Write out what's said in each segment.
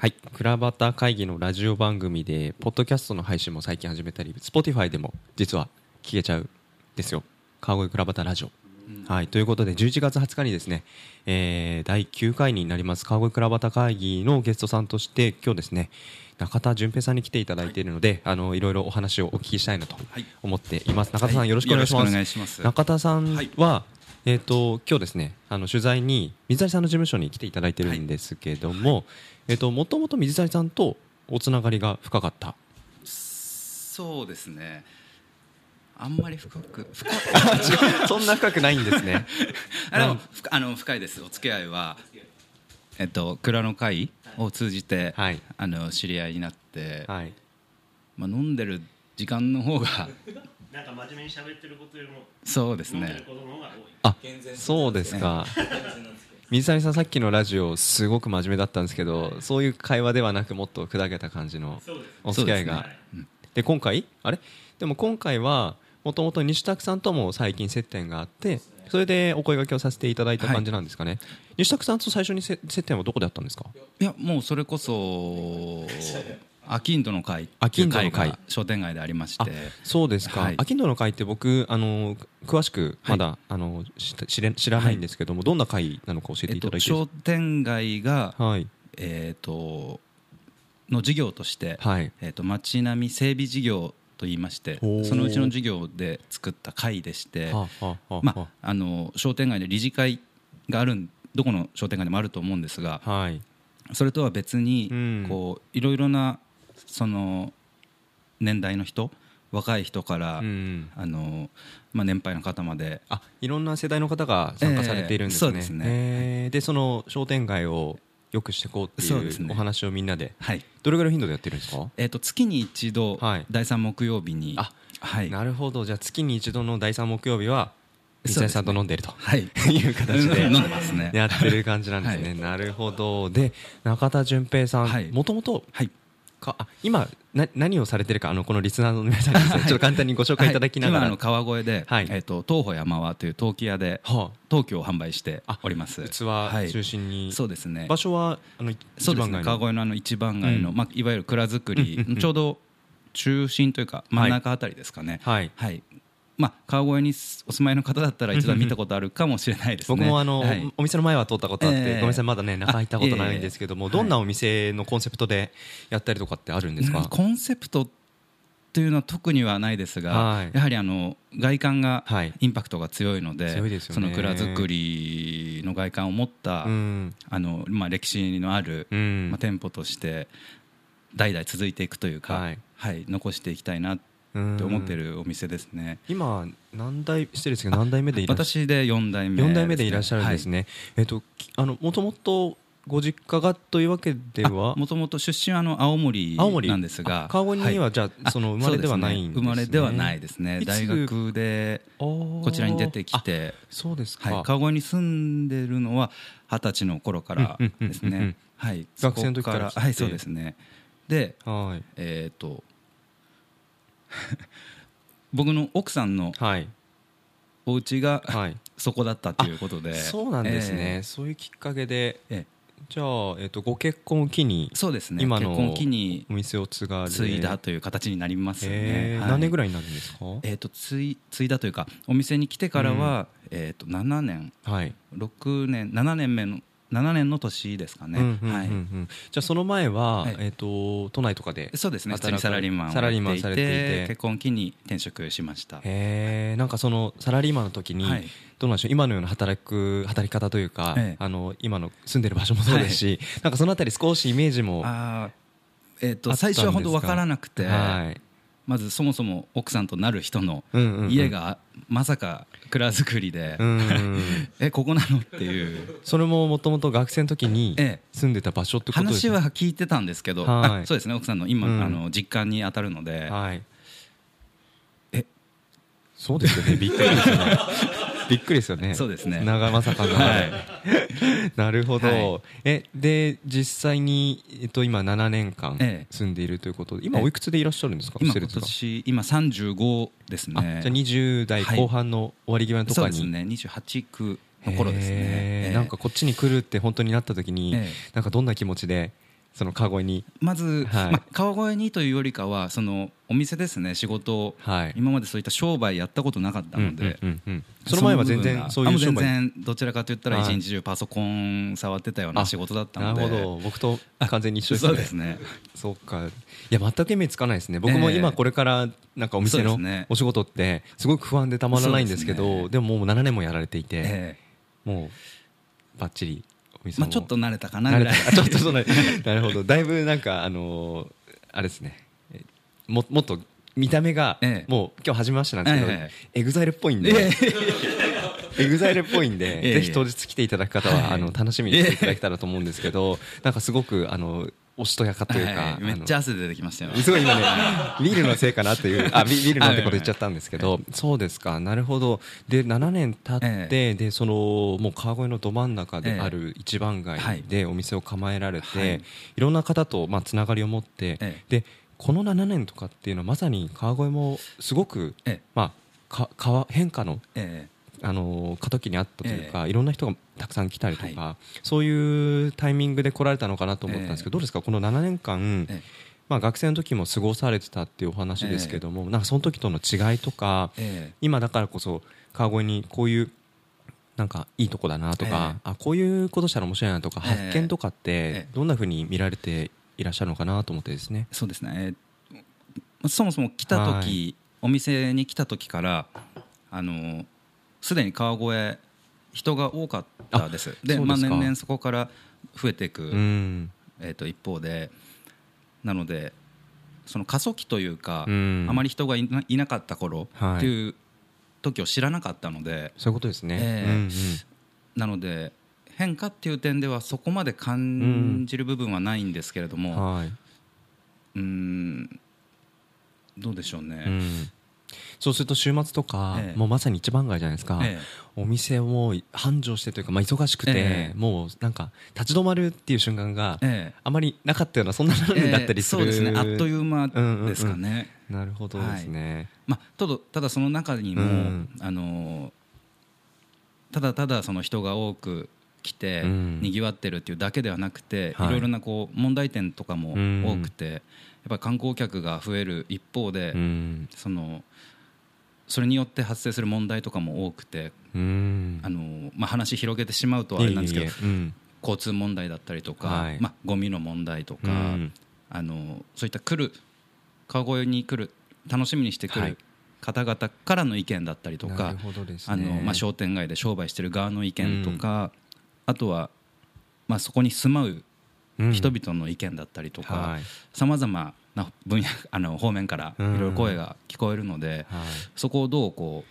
はい、クラバタ会議のラジオ番組で、ポッドキャストの配信も最近始めたり、Spotify でも実は聞けちゃうんですよ。川越クラバタラジオ。はい、ということで、11月20日にですね、えー第9回になります川越クラバタ会議のゲストさんとして、今日ですね、中田純平さんに来ていただいているので、い、あのいろいろお話をお聞きしたいなとはい思っています。中田さん、はいよろしくお願いします。よろしくお願いします中田さんは、はいえっ、と今日ですね、あの取材に水谷さんの事務所に来ていただいてるんですけども、えっ、ともともと水谷さんとおつながりが深かった。そうですねあんまり深く深 そんな深くないんですね。あのふあの深いですお付き合いはえっと蔵の会を通じて、はいあの知り合いになって、はい。まあ、飲んでる時間の方がなんか真面目に喋ってることよりもそうですね。あ、そうですか。水谷さんさっきのラジオすごく真面目だったんですけど、そういう会話ではなくもっと砕けた感じの。お付き合いが。ですね。今回？あれ？でも今回はもともと西拓さんとも最近接点があってそれでお声掛けをさせていただいた感じなんですかね、西拓さんと最初にせ接点はどこであったんですか？いやもうそれこそ アキンドの会。アキンドの会。が商店街でありましあてそうですか、はい。アキンドの会って僕あの詳しくまだ、あの知知れ知らないんですけども、どんな会なのか教えてえっと、いただいていい商店街が、はい。えっとの事業として、はい。えっと街並み整備事業と言いましてそのうちの事業で作った会でして、はあはあはあまあ、あの商店街で理事会があるんどこの商店街でもあると思うんですがはい。それとは別に、うん。こういろいろなその年代の人若い人から、うんあのまあ、年配の方まで。あいろんな世代の方が参加されているんですね、ええそうですね。えー。でその商店街をよくしていこうっていうお話をみんなで。はい。どれぐらいの頻度でやってるんですか？えー、と月に一度、はい。第3木曜日に。あはい。なるほど。じゃあ月に一度の第3木曜日は水谷さんと飲んでるとはい。いう形で 飲んでますね。やってる感じなんですね、はい。なるほど。で中田純平さはい。んもともとはいかあ今な何をされてるかあのこのリスナーの皆さんにですねちょっと簡単にご紹介いただきながら、はい。今川越で、はい。えー、と東宝山和という陶器屋では陶器を販売しております。器はい。中心に、そうですね。場所はあのそうですね。川越の。あの一番街の、うん。まあ、いわゆる蔵造り、うん。うんうんちょうど中心というか真ん中あたりですかね。はい。はいまあ、川越にお住まいの方だったら一度は見たことあるかもしれないですね。僕もあの、はい。お店の前は通ったことあって、ええ。ごめんなさいまだね中入ったことないんですけども、えいえ。どんなお店のコンセプトでやったりとかってあるんですか、うんコンセプトというのは特にはないですが、はい。やはりあの外観がはい。インパクトが強いので,、強いでね。その蔵造りの外観を持った、うん。あのまあ、歴史のある、うん。まあ、店舗として代々続いていくというか、ははいい残していきたいなって思ってるお店ですね。今何代失礼ですけど何代目でいらっしゃ私で4代目4代目でいらっしゃるんですね、えっときあのもともとご実家がというわけでは？もともと出身はあの青森青森。なんですがあ川越にははい。じゃあその生まれではないんですね。生まれではないですね。大学でここちらに出てきてそうですか、はい、川越に住んでるのは二十歳の頃からですね。はい。学生の時からはいそうですね。ではい。えっ、と 僕の奥さんのはい。お家がはい。そこだったということでそうなんですね、えそういうきっかけで。ええ。じゃあ、えっとご結婚を機にそうですね。今の結婚を機にお店を継がれ継いだという形になりますよね、はい。何年ぐらいになるんですか、えー、と継い継いだというかお店に来てからは、えー、と7年。はい、6年7年目の7年の年ですかね、はい。じゃあその前は、はい。えっ、と都内とかでそうですね。普通にサラリーマンをサラリーマンされていて。結婚期に転職しました。へえなんかそのサラリーマンの時に、はい。どうなんでしょう今のような働く働き方というか、ええ。あの今の住んでる場所もそうですし、なんかそのあたり少しイメージもえー、と最初は本当分からなくて、はいまずそもそも奥さんとなる人の家がまさか蔵造りで、うん えここなの？っていう。それももともと学生の時にええ。住んでた場所ってことです話は聞いてたんですけど、はい。あそうですね。奥さんの今、うん。あの実家に当たるので、はい。えそうですよね。びっくりですよね。びっくりですよね。そうですね。長まさかの、はい。なるほど、はい。えで実際に、えっと、今7年間ええ。住んでいるということで今え。えおいくつでいらっしゃるんですか？今年今35ですあねじゃあ20代後半の終わり際のとかに、そうですね。28区の頃ですね、なんかこっちに来るって本当になった時に、ええ。なんかどんな気持ちでその川越に。まず、はい。まあ、川越にというよりかはそのお店ですね。仕事を、はい。今までそういった商売やったことなかったので、その前は全然そういう商売。然どちらかといったらはい。一日中パソコン触ってたような仕事だったので。なるほど僕と完全に一緒ですね。そうですね。そうか。いや全くイメージつかないですね。僕もええ。今これからなんかお店のお仕事ってすごく不安でたまらないんですけどでももう7年もやられていてえもうバッチリおえ店もまあちょっと慣れたかなぐらい。あ ちょっとそうななるほど。だいぶなんかあのーあれですね。えももっと見た目がええ。もう今日初めましてなんですけどえエグザイルっぽいんで。え エグザイルっぽいんで、ええ。ぜひ当日来ていただく方は、はい。あの楽しみにしていただけたらと思うんですけど、なんかすごくあのおしとやかというか、はいめっちゃあ汗出てきましたよ。のすごい今ねビールのせいかなというあビビールのってこと言っちゃったんですけど、そうですか。なるほど。で7年経って、えでそのもう川越のど真ん中である一番街でお店を構えられて、はい。い、ろんな方とまあつながりを持って、えでこの7年とかっていうのはまさに川越もすごく、ええ。まあか川変化のえあの過渡期にあったというか、いろんな人がたくさん来たりとか、はそういうタイミングで来られたのかなと思ったんですけど、ええ。どうですか？この7年間、ええ。まあ、学生の時も過ごされてたっていうお話ですけども、なんかその時との違いとか、ええ。今だからこそ川越にこういうなんかいいとこだなとか、あこういうことしたら面白いなとか、ええ。発見とかっえてどんなふうに見られていらっしゃるのかなと思ってですね。そうですね、えーそもそも来た時、お店に来た時からあのすでに川越人が多かったです。でまあ、そうですか。年々そこから増えていく、うん。えー、と一方でなのでその過疎期というか、うん。あまり人がいないなかった頃はい。っていう時を知らなかったので、そういうことですね。なので変化っていう点ではそこまで感じる部分はないんですけれども、はい。うんどうでしょうね。うんそうすると週末とか、ええ。もうまさに一番街じゃないですか、えお店をもう繁盛してというか、まあ、忙しくて、ええ。もうなんか立ち止まるっていう瞬間がええ。あまりなかったようなそんな年だったりする、ええそうですね。あっという間ですかね、なるほどですね、まあ、ただただその中にも、うん。あのただただその人が多く来てうん。にぎわってるっていうだけではなくて、はい。い、ろいろなこう問題点とかもうん。多くて、やっぱり観光客が増える一方で、うん。そのそれによって発生する問題とかも多くて、うん。あのまあ、話広げてしまうとあれなんですけどうん。交通問題だったりとか、はい。まあ、ゴミの問題とか、うん。あのそういった来る川越に来る楽しみにしてくはい。る方々からの意見だったりとなかね。あの、まあ、商店街で商売してる側の意見とか、あとは、まあ、そこに住まううん人々の意見だったりとかはい。さまざまな分野 あの方面からいろいろ声が聞こえるので、はい。そこをどうこ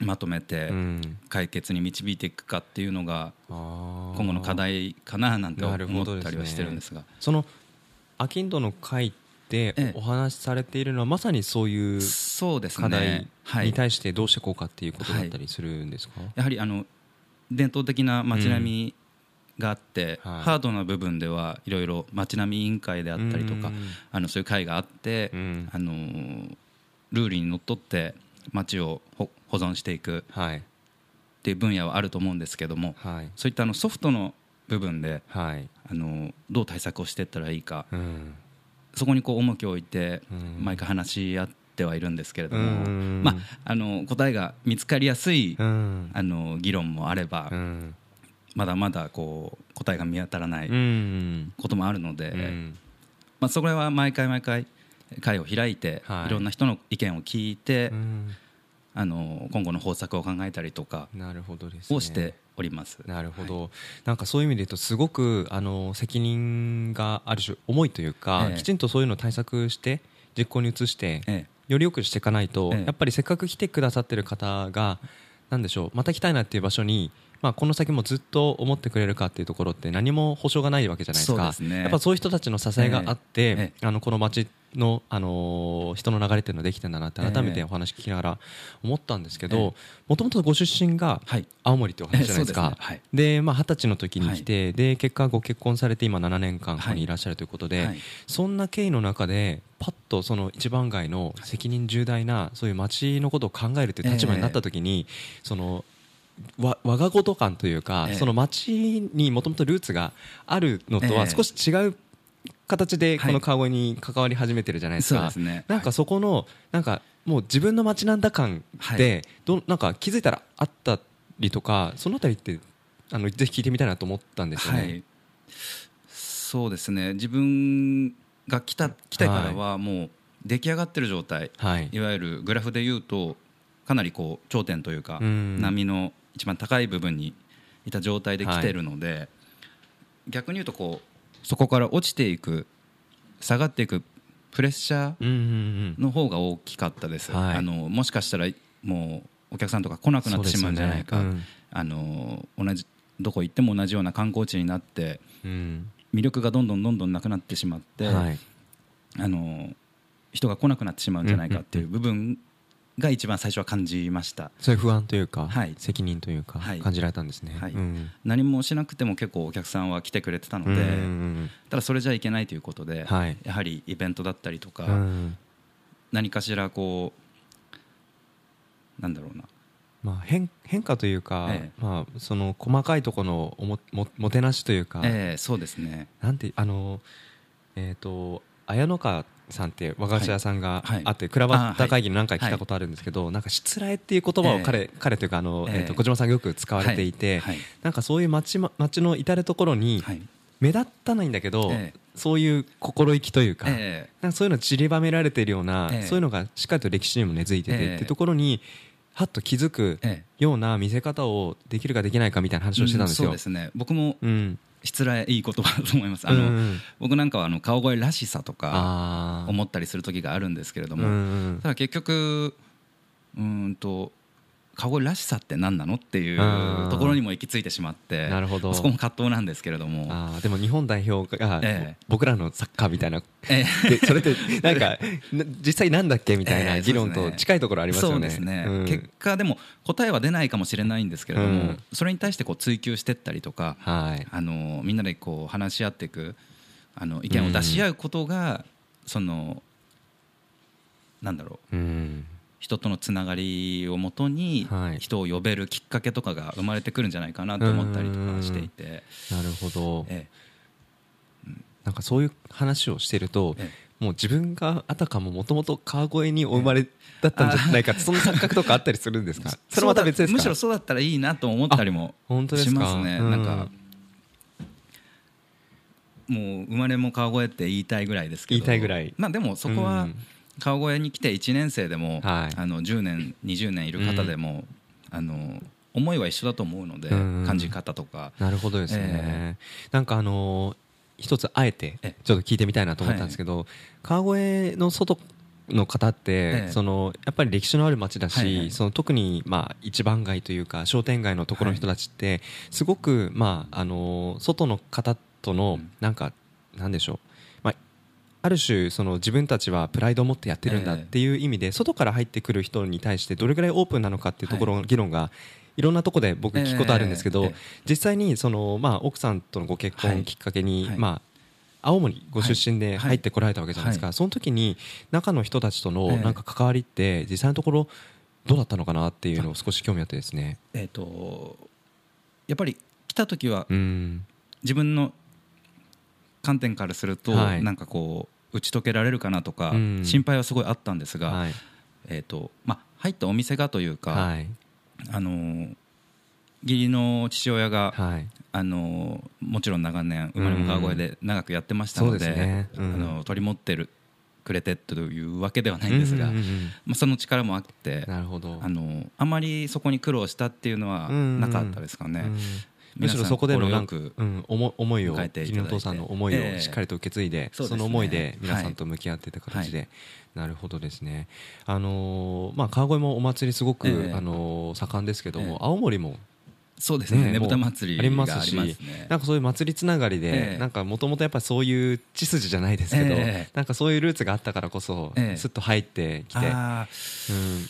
うまとめてうん。解決に導いていくかっていうのが今後の課題かななんて思ったりはしてるんですが。そのアキンドの会ってええ。お話しされているのはまさにそういう課題ね、はい、に対してどうしていこうかっていうことだったりするんですか、やはりあの伝統的な街並みがあって、はい。ハードな部分ではいろいろ街並み委員会であったりとかうん。あのそういう会があって、うん。あのールールにのっとって街をほ保存していくはい。っていう分野はあると思うんですけどもはい。そういったあのソフトの部分で、はい。あのーどう対策をしていったらいいかうん。そこにこう重きを置いてうん。毎回話し合ってはいるんですけれども、うん。まあ、あの答えが見つかりやすい、うん。あの議論もあれば、うんまだまだこう答えが見当たらないうん。こともあるので、うん。まあ、それは毎回毎回会を開いて、はい。い、ろんな人の意見を聞いて、うん。あの今後の方策を考えたりとかをしております。なるほど、はい。なんかそういう意味で言うとすごくあの責任がある種重いというか、ええ。きちんとそういうのを対策して実行に移して、え。より良くしていかないと、ええ。やっぱりせっかく来てくださってる方がなんでしょうまた来たいなっていう場所に、まあ、この先もずっと思ってくれるかっていうところって何も保証がないわけじゃないですか。そうですね。やっぱそういう人たちの支えがあって、ええ。あのこの街の、あのー人の流れっていうのができてんだなって改めてお話聞きながら思ったんですけえどもともとご出身がはい。青森ってお話じゃないですか。ええそうですね。はい。でまあ二十歳の時に来て、で結果ご結婚されて今7年間ここにいらっしゃるということで、はい。そんな経緯の中でパッとその一番街の責任重大なそういう街のことを考えるという立場になった時に、そのわ我が事感というか、ええ。その街にもともとルーツがあるのとはええ。少し違う形でこはい。の川越に関わり始めてるじゃないですか、そうですね。なんかそこのなんかもう自分の街なんだ感ってどなんか気づいたらあったりとかそのあたりってあのぜひ聞いてみたいなと思ったんですよね。はい、そうですね。自分が来た来てからはもう出来上がってる状態、はい。い、わゆるグラフで言うとかなりこう頂点というか、うん。波の一番高い部分にいた状態で来てるので、逆に言うとこうそこから落ちていく下がっていくプレッシャーの方が大きかったです、はい。あのもしかしたらもうお客さんとか来なくなってしまうんじゃないか、そうですよねあの同じどこ行っても同じような観光地になってうん。魅力がどんどんどんどんなくなってしまって、はい。あの人が来なくなってしまうんじゃないかっていう部分が一番最初は感じました。そういう不安というか、はい。責任というか、はい。感じられたんですね。はい。うん。何もしなくても結構お客さんは来てくれてたので、うん。うんただそれじゃいけないということで、はい。やはりイベントだったりとか、うん。うん何かしらこうなんだろうな。まあ、変変化というか、ええ。まあ、その細かいところのおもももてなしというか、ええそうですね。なんてあのえっ、と綾野川さんって和菓子屋さんがはい。あって、クラバッタ会議に何回来たことあるんですけど、なんかしつらえっていう言葉を彼,、彼というかあの、えええーと小島さんがよく使われていて、はい。なんかそういう街ま街の至る所にはい。目立たないんだけど、ええそういう心意気というか,、ええなんかそういうの散りばめられているような、ええそういうのがしっかりと歴史にも根付いてて、ええっていうところにはっと気づくえような見せ方をできるかできないかみたいな話をしてたんですよ。うんそうですね。僕もうん失礼いい言葉だと思います。あの、うんうん。僕なんかはあの顔声らしさとか思ったりする時があるんですけれども、うんうん。ただ結局うーんと顔声らしさって何なのっていううんところにも行き着いてしまってなるほど。そこも葛藤なんですけれども。あーでも日本代表がええ。僕らのサッカーみたいな、えでそれってなんかな実際なんだっけみたいええな議論と近いところありますよね。そうですね、うん。結果でも答えは出ないかもしれないんですけれども、うん。それに対してこう追求していったりとか、はい。あのみんなでこう話し合っていくあの意見を出し合うことが、そのなんだろう。うん人とのつながりをもとにはい。人を呼べるきっかけとかが生まれてくるんじゃないかなと思ったりとかしていて、なるほど。えなんかそういう話をしてるとえもう自分があたかももともと川越にお生まれだったんじゃないかその錯覚とかあったりするんですか？それまた別ですか？むしろそうだったらいいなと思ったりもしますね、うんなんかもう生まれも川越って言いたいぐらいですけど。言いたいぐらい。まあでもそこはうん川越に来て1年生でも、はい。あの10年20年いる方でも、あの思いは一緒だと思うので、うん感じ方とか、なるほどですね、えなんかあのー一つあえてえちょっと聞いてみたいなと思ったんですけど、川越の外の方って、ええ。そのやっぱり歴史のある街だし、はいはいその特にまあ一番街というか商店街のところの人たちってすごくまああのー外の方とのうん。なんかなんでしょう、まあある種その自分たちはプライドを持ってやってるんだっていう意味で外から入ってくる人に対してどれぐらいオープンなのかっていうところの議論がい。ろんなところで僕聞くことあるんですけど、実際にその、まあ、奥さんとのご結婚はいきっかけに、はい。まあ、青森ご出身ではい。入ってこられたわけじゃないですか、はい。その時に中の人たちとのええ。なんか関わりって実際のところどうだったのかなっていうのを少し興味あってですね。えー、とやっぱり来た時はうん。自分の観点からすると、はい。なんかこう打ち解けられるかなとか、うん。心配はすごいあったんですが、はい。えーとまあ、入ったお店がというか、はい。あのー義理の父親が、はい。あのーもちろん長年生まれも川越で長くやってましたので,、ですね。うん。あの取り持ってるくれてというわけではないんですが、うんうんうんうん。まあ、その力もあってなるほど。あのあまりそこに苦労したっていうのはなかったですかね。うんむしろそこでのなんか、うん、思思いを迎えていただいて。義理のお父さんの思いええ。をしっかりと受け継いで、その思いで皆さんと向き合っていた形で、はい。なるほどですね、あのーまあ、川越もお祭りすごく、ええ。あのー盛んですけども、ええ。青森もそうですね。ねねぶた祭りありがますし。なんかそういう祭りつながりで、ええ。なんかもともとやっぱそういう血筋じゃないですけど、ええ。なんかそういうルーツがあったからこそ、ええ。すっと入ってきて、あうん。ー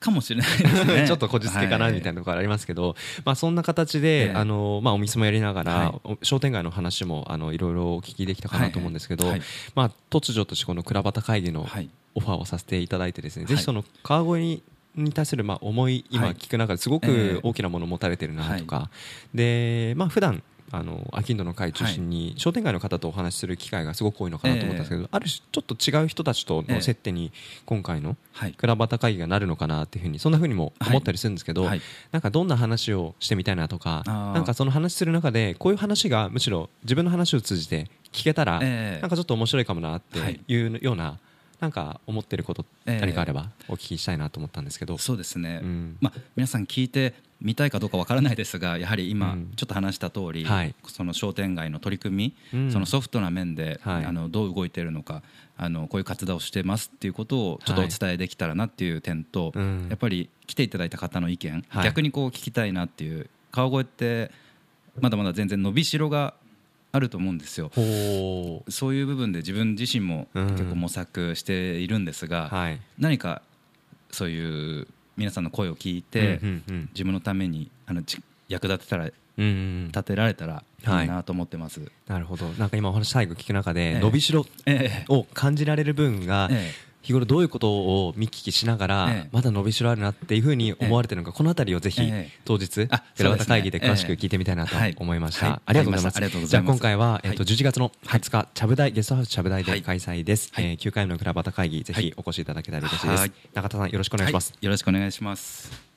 かもしれないですね。ちょっとこじつけかなみたいなところありますけど、まあ、そんな形で、ええ。あのまあ、お店もやりながら、はい。お商店街の話もあのいろいろお聞きできたかなと思うんですけど、はいはい。まあ、突如としてこの倉端会議のはい。オファーをさせていただいてですね、はい。ぜひその川越にに対するまあ思い今はい。聞く中ですごええ。く大きなものを持たれてるなとか、でまあ普段あのアキンドの会中心に商店街の方とお話しする機会がすごく多いのかなと思ったんですけど、ある種ちょっと違う人たちとの接点に今回のはい。倉端会議がなるのかなっていうふうにそんなふうにも思ったりするんですけど、はい。なんかどんな話をしてみたいなとかなんかその話する中でこういう話がむしろ自分の話を通じて聞けたら、ええ。なんかちょっと面白いかもなってはいいうような、なんか思ってることええ。何かあればお聞きしたいなと思ったんですけど、そうですね、うん。まあ、皆さん聞いてみたいかどうかわからないですがやはり今うんちょっと話した通り、はい。その商店街の取り組み、うん。そのソフトな面で、はい。あのどう動いているのかあのこういう活動をしてますっていうことをちょっとお伝えできたらなっていう点と、うん。やっぱり来ていただいた方の意見、はい。逆にこう聞きたいなっていう川越ってまだまだ全然伸びしろがあると思うんですよ。そういう部分で自分自身もうん結構模索しているんですが、はい。何かそういう皆さんの声を聞いて、自分のためにあのち役立てたら立てられたらはい。いいなと思ってます。なるほど。なんか今お話最後聞く中で、ええ。伸びしろえを感じられる分が、え日頃どういうことを見聞きしながら、ええ。まだ伸びしろあるなっていうふうに思われてるのか、このあたりをぜひ、ええ。当日あ寺端会議で詳しく聞いてみたいなとええ。思いました、ありがとうございます。じゃあ今回は、えっとはい11月の20日、ちゃぶ台ゲストハウスちゃぶ台で開催です、はい。えー9回目の倉端会議ぜはい。ひお越しいただけたら嬉しいです、はい。中田さんよろしくお願いします、はい。よろしくお願いします。